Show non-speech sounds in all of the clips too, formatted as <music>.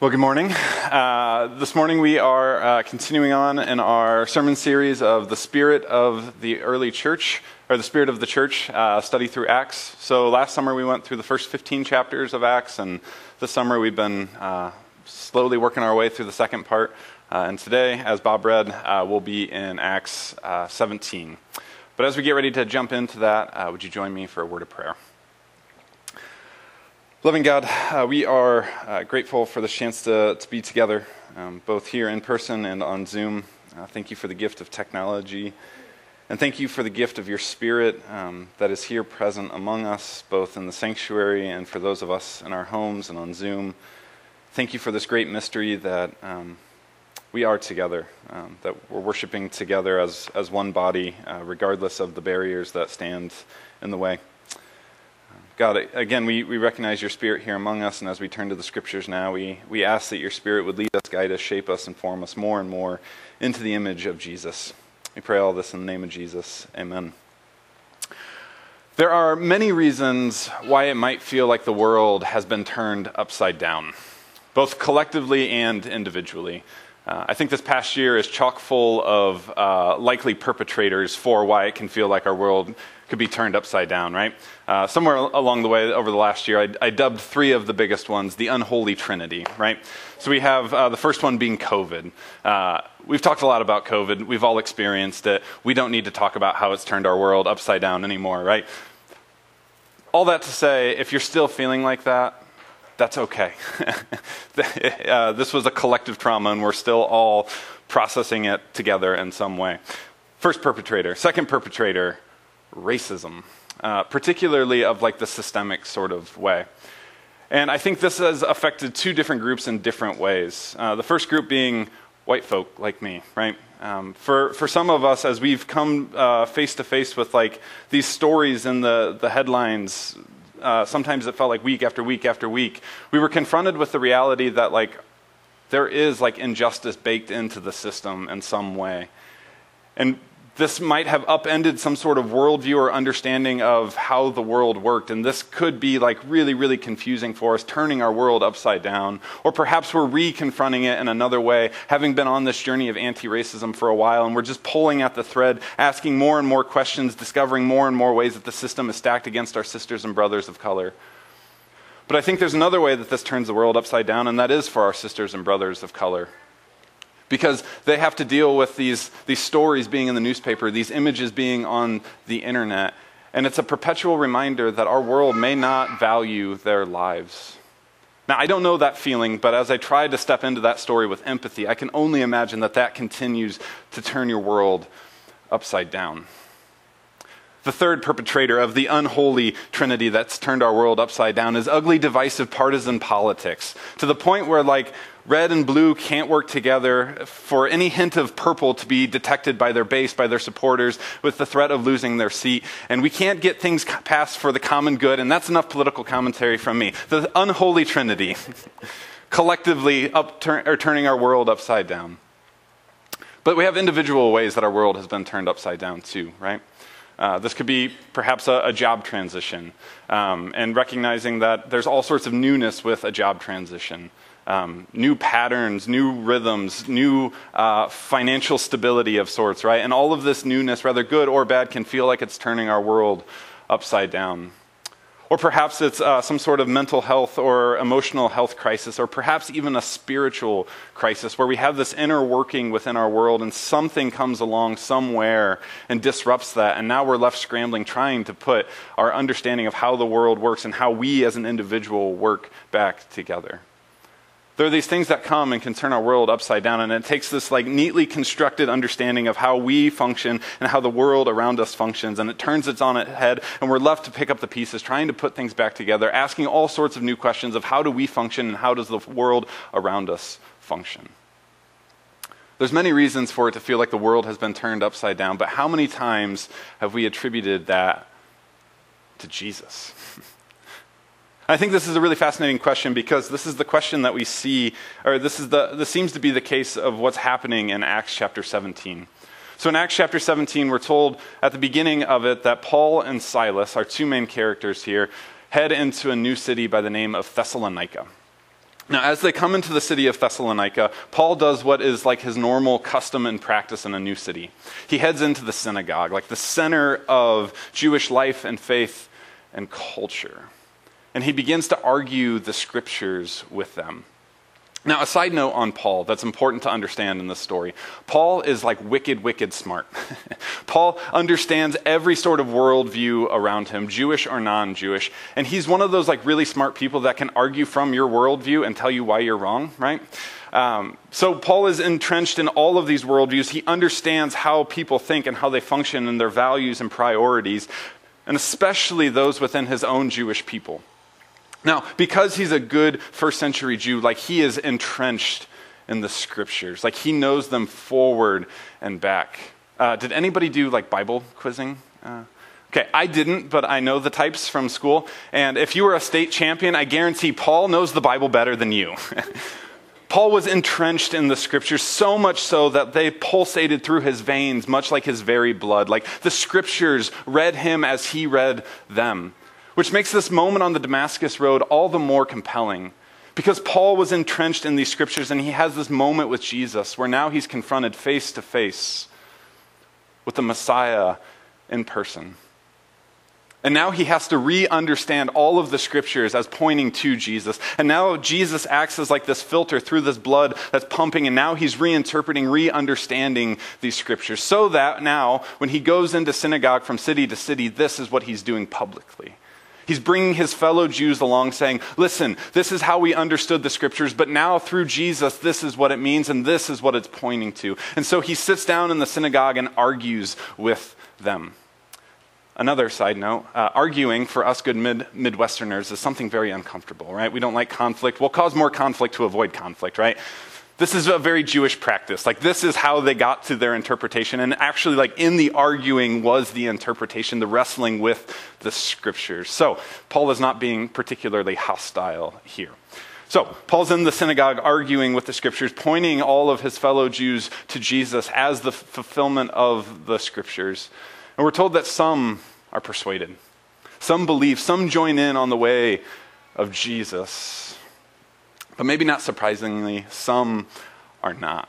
Well, good morning. Uh, this morning we are uh, continuing on in our sermon series of the Spirit of the Early Church, or the Spirit of the Church, uh, study through Acts. So last summer we went through the first 15 chapters of Acts, and this summer we've been uh, slowly working our way through the second part. Uh, and today, as Bob read, uh, we'll be in Acts 17. But as we get ready to jump into that, would you join me for a word of prayer? Loving God, uh, we are uh, grateful for the chance to, to be together, um, both here in person and on Zoom. Uh, thank you for the gift of technology. And thank you for the gift of your Spirit um, that is here present among us, both in the sanctuary and for those of us in our homes and on Zoom. Thank you for this great mystery that um, we are together, um, that we're worshiping together as, as one body, uh, regardless of the barriers that stand in the way. God, again, we, we recognize your spirit here among us, and as we turn to the scriptures now, we, we ask that your spirit would lead us, guide us, shape us, and form us more and more into the image of Jesus. We pray all this in the name of Jesus. Amen. There are many reasons why it might feel like the world has been turned upside down, both collectively and individually. Uh, I think this past year is chock full of uh, likely perpetrators for why it can feel like our world could be turned upside down, right? Uh, somewhere along the way over the last year, I, I, dubbed three of the biggest ones the unholy trinity, right? So we have uh, the first one being COVID. Uh, we've talked a lot about COVID. We've all experienced it. We don't need to talk about how it's turned our world upside down anymore, right? All that to say, if you're still feeling like that, that's okay. <laughs> Uh, this was a collective trauma, and we're still all processing it together in some way. First perpetrator. Second perpetrator racism, uh, particularly of like the systemic sort of way. And I think this has affected two different groups in different ways. Uh, the first group being white folk like me, right? Um, for, for some of us, as we've come face to face with like these stories in the, the headlines, uh, sometimes it felt like week after week after week, we were confronted with the reality that like there is like injustice baked into the system in some way. And this might have upended some sort of worldview or understanding of how the world worked. And this could be like really, really confusing for us, turning our world upside down. Or perhaps we're re confronting it in another way, having been on this journey of anti racism for a while, and we're just pulling at the thread, asking more and more questions, discovering more and more ways that the system is stacked against our sisters and brothers of color. But I think there's another way that this turns the world upside down, and that is for our sisters and brothers of color because they have to deal with these, these stories being in the newspaper, these images being on the internet. And it's a perpetual reminder that our world may not value their lives. Now, I don't know that feeling, but as I try to step into that story with empathy, I can only imagine that that continues to turn your world upside down. The third perpetrator of the unholy trinity that's turned our world upside down is ugly, divisive partisan politics. To the point where, like, red and blue can't work together for any hint of purple to be detected by their base, by their supporters, with the threat of losing their seat. And we can't get things passed for the common good, and that's enough political commentary from me. The unholy trinity <laughs> collectively upturn, turning our world upside down. But we have individual ways that our world has been turned upside down too, right? Uh, this could be perhaps a, a job transition, um, and recognizing that there's all sorts of newness with a job transition. Um, new patterns, new rhythms, new uh, financial stability of sorts, right? And all of this newness, whether good or bad, can feel like it's turning our world upside down. Or perhaps it's uh, some sort of mental health or emotional health crisis, or perhaps even a spiritual crisis where we have this inner working within our world and something comes along somewhere and disrupts that. And now we're left scrambling, trying to put our understanding of how the world works and how we as an individual work back together there are these things that come and can turn our world upside down, and it takes this like neatly constructed understanding of how we function and how the world around us functions, and it turns its on its head, and we're left to pick up the pieces, trying to put things back together, asking all sorts of new questions of how do we function and how does the world around us function. There's many reasons for it to feel like the world has been turned upside down, but how many times have we attributed that to Jesus? <laughs> I think this is a really fascinating question because this is the question that we see, or this, is the, this seems to be the case of what's happening in Acts chapter 17. So in Acts chapter 17, we're told at the beginning of it that Paul and Silas, our two main characters here, head into a new city by the name of Thessalonica. Now, as they come into the city of Thessalonica, Paul does what is like his normal custom and practice in a new city. He heads into the synagogue, like the center of Jewish life and faith and culture. And he begins to argue the scriptures with them. Now, a side note on Paul that's important to understand in this story Paul is like wicked, wicked smart. <laughs> Paul understands every sort of worldview around him, Jewish or non Jewish. And he's one of those like really smart people that can argue from your worldview and tell you why you're wrong, right? Um, so Paul is entrenched in all of these worldviews. He understands how people think and how they function and their values and priorities, and especially those within his own Jewish people. Now, because he's a good first century Jew, like he is entrenched in the scriptures, like he knows them forward and back. Uh, did anybody do like Bible quizzing? Uh, okay, I didn't, but I know the types from school. And if you were a state champion, I guarantee Paul knows the Bible better than you. <laughs> Paul was entrenched in the scriptures so much so that they pulsated through his veins, much like his very blood. Like the scriptures read him as he read them which makes this moment on the Damascus Road all the more compelling. Because Paul was entrenched in these scriptures and he has this moment with Jesus where now he's confronted face to face with the Messiah in person. And now he has to re understand all of the scriptures as pointing to Jesus. And now Jesus acts as like this filter through this blood that's pumping, and now he's reinterpreting, re understanding these scriptures. So that now, when he goes into synagogue from city to city, this is what he's doing publicly. He's bringing his fellow Jews along, saying, Listen, this is how we understood the scriptures, but now through Jesus, this is what it means, and this is what it's pointing to. And so he sits down in the synagogue and argues with them. Another side note uh, arguing for us good mid- Midwesterners is something very uncomfortable, right? We don't like conflict. We'll cause more conflict to avoid conflict, right? This is a very Jewish practice. Like, this is how they got to their interpretation. And actually, like, in the arguing was the interpretation, the wrestling with the scriptures. So, Paul is not being particularly hostile here. So, Paul's in the synagogue arguing with the scriptures, pointing all of his fellow Jews to Jesus as the fulfillment of the scriptures. And we're told that some are persuaded, some believe, some join in on the way of Jesus. But maybe not surprisingly, some are not.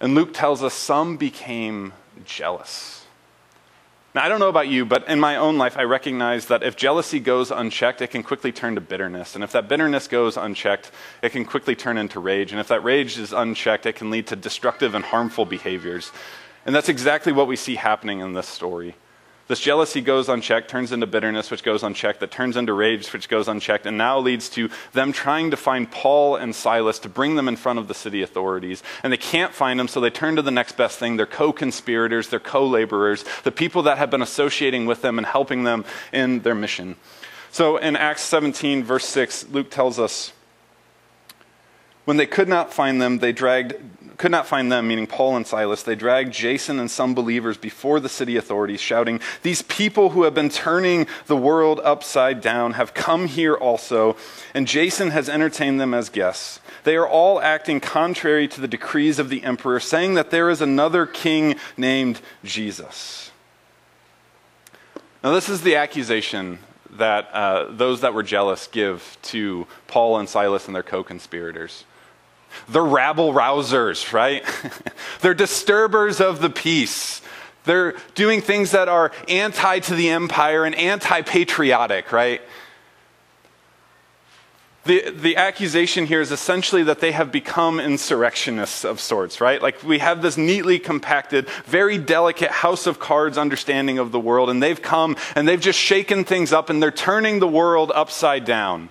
And Luke tells us some became jealous. Now, I don't know about you, but in my own life, I recognize that if jealousy goes unchecked, it can quickly turn to bitterness. And if that bitterness goes unchecked, it can quickly turn into rage. And if that rage is unchecked, it can lead to destructive and harmful behaviors. And that's exactly what we see happening in this story. This jealousy goes unchecked, turns into bitterness, which goes unchecked, that turns into rage, which goes unchecked, and now leads to them trying to find Paul and Silas to bring them in front of the city authorities. And they can't find them, so they turn to the next best thing their co conspirators, their co laborers, the people that have been associating with them and helping them in their mission. So in Acts 17, verse 6, Luke tells us when they could not find them, they dragged could not find them, meaning Paul and Silas, they dragged Jason and some believers before the city authorities, shouting, These people who have been turning the world upside down have come here also, and Jason has entertained them as guests. They are all acting contrary to the decrees of the emperor, saying that there is another king named Jesus. Now, this is the accusation that uh, those that were jealous give to Paul and Silas and their co conspirators. They're rabble rousers, right? <laughs> They're disturbers of the peace. They're doing things that are anti to the empire and anti patriotic, right? The, the accusation here is essentially that they have become insurrectionists of sorts, right? Like we have this neatly compacted, very delicate house of cards understanding of the world, and they've come and they've just shaken things up and they're turning the world upside down.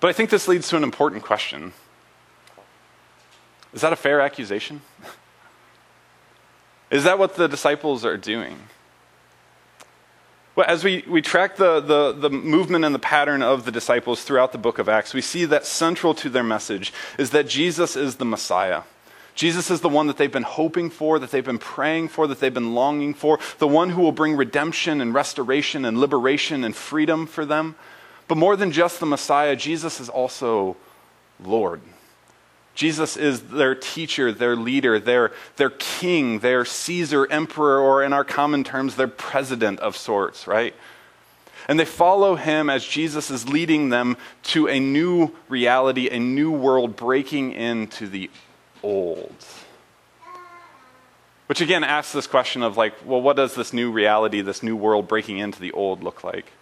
But I think this leads to an important question Is that a fair accusation? <laughs> Is that what the disciples are doing? Well, as we, we track the, the, the movement and the pattern of the disciples throughout the book of Acts, we see that central to their message is that Jesus is the Messiah. Jesus is the one that they've been hoping for, that they've been praying for, that they've been longing for, the one who will bring redemption and restoration and liberation and freedom for them. But more than just the Messiah, Jesus is also Lord. Jesus is their teacher, their leader, their, their king, their Caesar, emperor, or in our common terms, their president of sorts, right? And they follow him as Jesus is leading them to a new reality, a new world breaking into the old. Which again asks this question of, like, well, what does this new reality, this new world breaking into the old look like?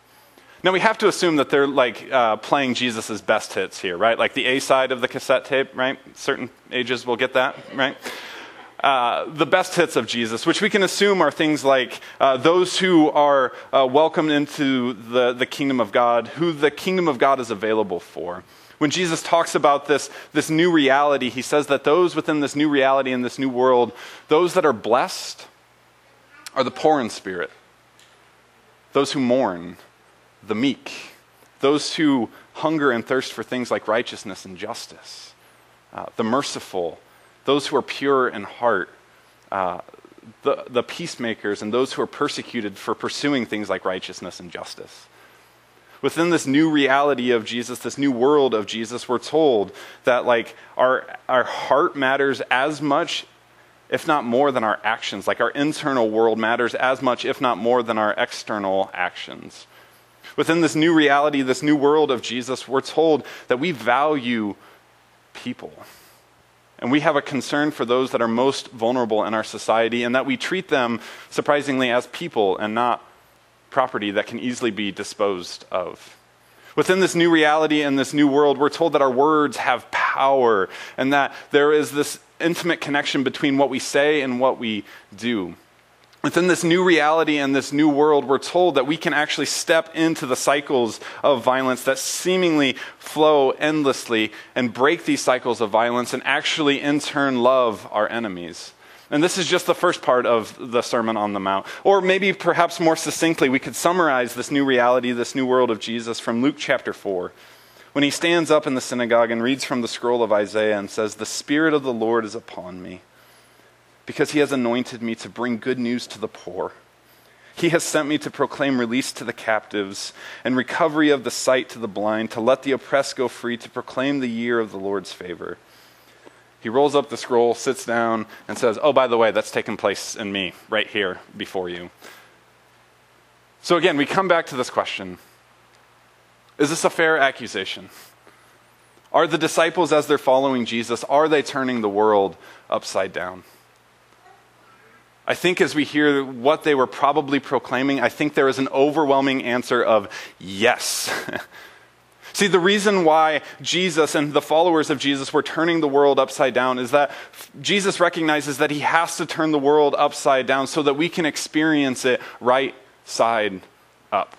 Now we have to assume that they're like uh, playing Jesus' best hits here, right? Like the A side of the cassette tape, right? Certain ages will get that, right? Uh, the best hits of Jesus, which we can assume are things like uh, those who are uh, welcomed into the, the kingdom of God, who the kingdom of God is available for. When Jesus talks about this, this new reality, he says that those within this new reality and this new world, those that are blessed, are the poor in spirit, those who mourn, the meek, those who hunger and thirst for things like righteousness and justice, uh, the merciful, those who are pure in heart, uh, the, the peacemakers, and those who are persecuted for pursuing things like righteousness and justice. Within this new reality of Jesus, this new world of Jesus, we're told that like our, our heart matters as much, if not more, than our actions. Like our internal world matters as much, if not more, than our external actions. Within this new reality, this new world of Jesus, we're told that we value people. And we have a concern for those that are most vulnerable in our society, and that we treat them, surprisingly, as people and not property that can easily be disposed of. Within this new reality and this new world, we're told that our words have power and that there is this intimate connection between what we say and what we do. Within this new reality and this new world, we're told that we can actually step into the cycles of violence that seemingly flow endlessly and break these cycles of violence and actually, in turn, love our enemies. And this is just the first part of the Sermon on the Mount. Or maybe perhaps more succinctly, we could summarize this new reality, this new world of Jesus from Luke chapter 4. When he stands up in the synagogue and reads from the scroll of Isaiah and says, The Spirit of the Lord is upon me because he has anointed me to bring good news to the poor. He has sent me to proclaim release to the captives and recovery of the sight to the blind, to let the oppressed go free, to proclaim the year of the Lord's favor. He rolls up the scroll, sits down, and says, Oh, by the way, that's taken place in me, right here before you. So again, we come back to this question Is this a fair accusation? Are the disciples, as they're following Jesus, are they turning the world upside down? I think as we hear what they were probably proclaiming, I think there is an overwhelming answer of yes. <laughs> See, the reason why Jesus and the followers of Jesus were turning the world upside down is that Jesus recognizes that he has to turn the world upside down so that we can experience it right side up.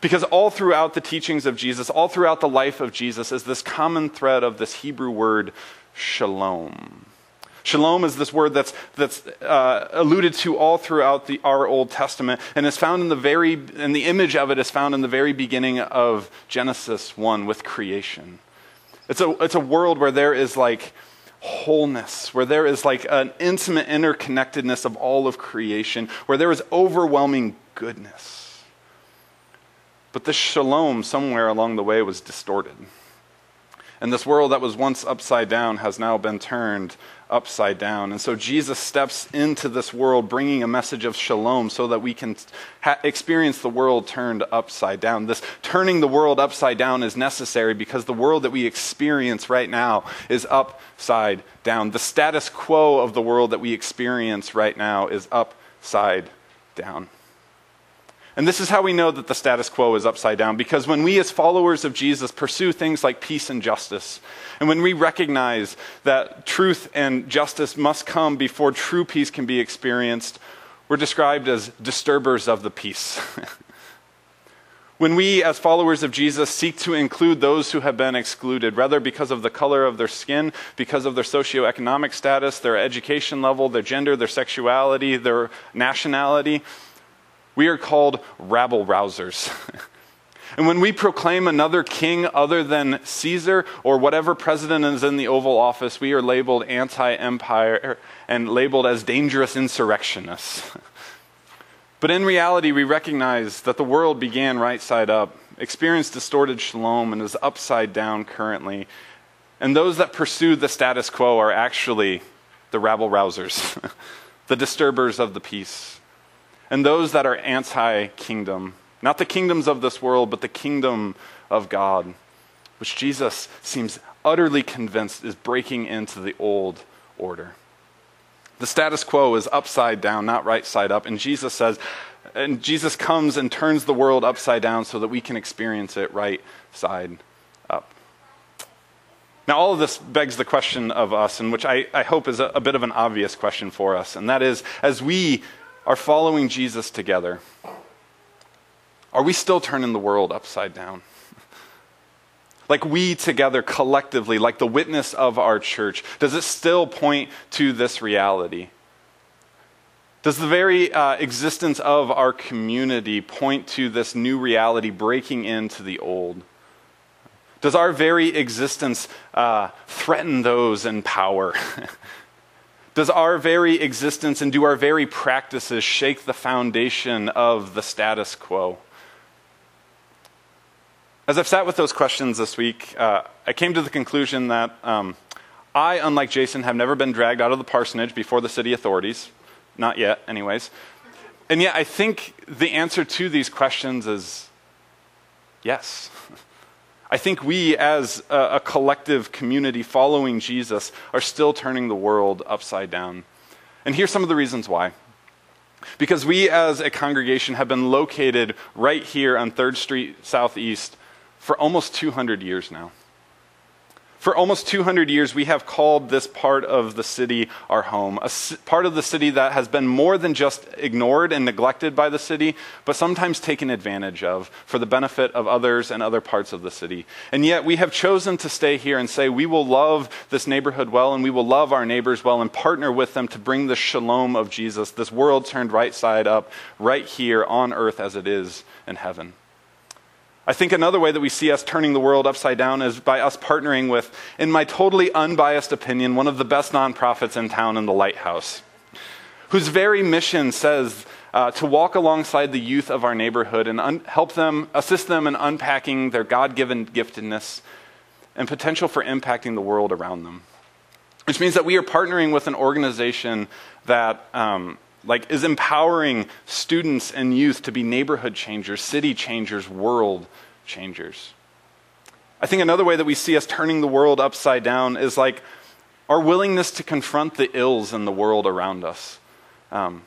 Because all throughout the teachings of Jesus, all throughout the life of Jesus, is this common thread of this Hebrew word, shalom. Shalom is this word that's, that's uh, alluded to all throughout the, our Old Testament and is found in the very, and the image of it is found in the very beginning of Genesis 1 with creation. It's a, it's a world where there is like wholeness, where there is like an intimate interconnectedness of all of creation, where there is overwhelming goodness. But this shalom somewhere along the way was distorted. And this world that was once upside down has now been turned upside down. And so Jesus steps into this world bringing a message of shalom so that we can ha- experience the world turned upside down. This turning the world upside down is necessary because the world that we experience right now is upside down. The status quo of the world that we experience right now is upside down. And this is how we know that the status quo is upside down because when we, as followers of Jesus, pursue things like peace and justice, and when we recognize that truth and justice must come before true peace can be experienced, we're described as disturbers of the peace. <laughs> when we, as followers of Jesus, seek to include those who have been excluded, whether because of the color of their skin, because of their socioeconomic status, their education level, their gender, their sexuality, their nationality, we are called rabble rousers. <laughs> and when we proclaim another king other than Caesar or whatever president is in the Oval Office, we are labeled anti empire and labeled as dangerous insurrectionists. <laughs> but in reality, we recognize that the world began right side up, experienced distorted shalom, and is upside down currently. And those that pursue the status quo are actually the rabble rousers, <laughs> the disturbers of the peace. And those that are anti kingdom Not the kingdoms of this world, but the kingdom of God, which Jesus seems utterly convinced is breaking into the old order. The status quo is upside down, not right side up. And Jesus says, and Jesus comes and turns the world upside down so that we can experience it right side up. Now, all of this begs the question of us, and which I, I hope is a, a bit of an obvious question for us, and that is as we are following Jesus together, are we still turning the world upside down? <laughs> like we together collectively, like the witness of our church, does it still point to this reality? Does the very uh, existence of our community point to this new reality breaking into the old? Does our very existence uh, threaten those in power? <laughs> Does our very existence and do our very practices shake the foundation of the status quo? As I've sat with those questions this week, uh, I came to the conclusion that um, I, unlike Jason, have never been dragged out of the parsonage before the city authorities. Not yet, anyways. And yet, I think the answer to these questions is yes. <laughs> I think we, as a, a, collective community following Jesus, are still turning the world upside down. And here's some of the reasons why. Because we, as a congregation, have been located right here on 3rd Street Southeast for almost 200 years now. For almost 200 years, we have called this part of the city our home, a part of the city that has been more than just ignored and neglected by the city, but sometimes taken advantage of for the benefit of others and other parts of the city. And yet, we have chosen to stay here and say we will love this neighborhood well and we will love our neighbors well and partner with them to bring the shalom of Jesus, this world turned right side up, right here on earth as it is in heaven. I think another way that we see us turning the world upside down is by us partnering with, in my totally unbiased opinion, one of the best nonprofits in town in the Lighthouse, whose very mission says uh, to walk alongside the youth of our neighborhood and un- help them, assist them in unpacking their God given giftedness and potential for impacting the world around them. Which means that we are partnering with an organization that um, like is empowering students and youth to be neighborhood changers, city changers, world changers. I think another way that we see us turning the world upside down is like our willingness to confront the ills in the world around us. Um,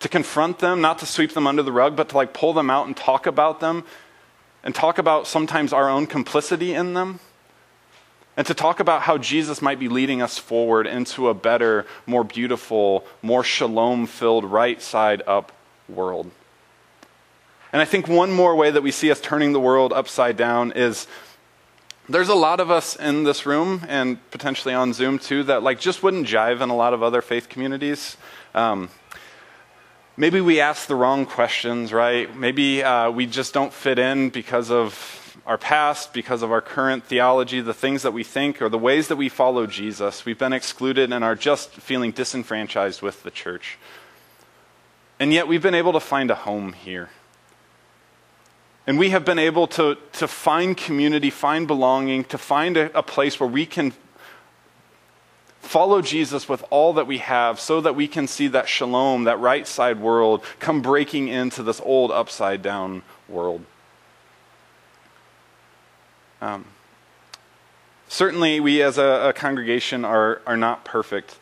to confront them, not to sweep them under the rug, but to like pull them out and talk about them and talk about sometimes our own complicity in them and to talk about how Jesus might be leading us forward into a better, more beautiful, more shalom filled, right side up world. And I think one more way that we see us turning the world upside down is there's a lot of us in this room and potentially on Zoom too that like just wouldn't jive in a lot of other faith communities. Um, maybe we ask the wrong questions, right? Maybe uh, we just don't fit in because of our past, because of our current theology, the things that we think, or the ways that we follow Jesus. We've been excluded and are just feeling disenfranchised with the church. And yet we've been able to find a home here. And we have been able to, to find community, find belonging, to find a, a place where we can follow Jesus with all that we have so that we can see that shalom, that right side world, come breaking into this old upside down world. Um, certainly, we as a, a congregation are, are not perfect.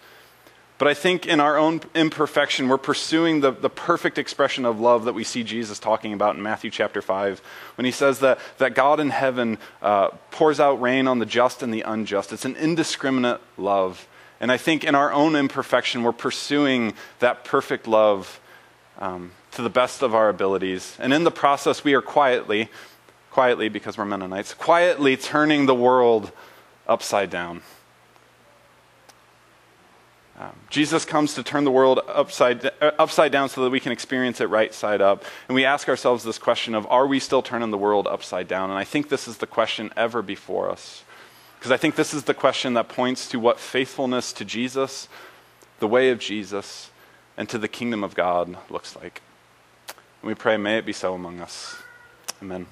But I think in our own imperfection, we're pursuing the, the perfect expression of love that we see Jesus talking about in Matthew chapter 5, when he says that, that God in heaven uh, pours out rain on the just and the unjust. It's an indiscriminate love. And I think in our own imperfection, we're pursuing that perfect love um, to the best of our abilities. And in the process, we are quietly, quietly, because we're Mennonites, quietly turning the world upside down. Um, Jesus comes to turn the world upside, uh, upside down so that we can experience it right side up. And we ask ourselves this question of, are we still turning the world upside down? And I think this is the question ever before us. Because I think this is the question that points to what faithfulness to Jesus, the way of Jesus, and to the kingdom of God looks like. And we pray, may it be so among us. Amen.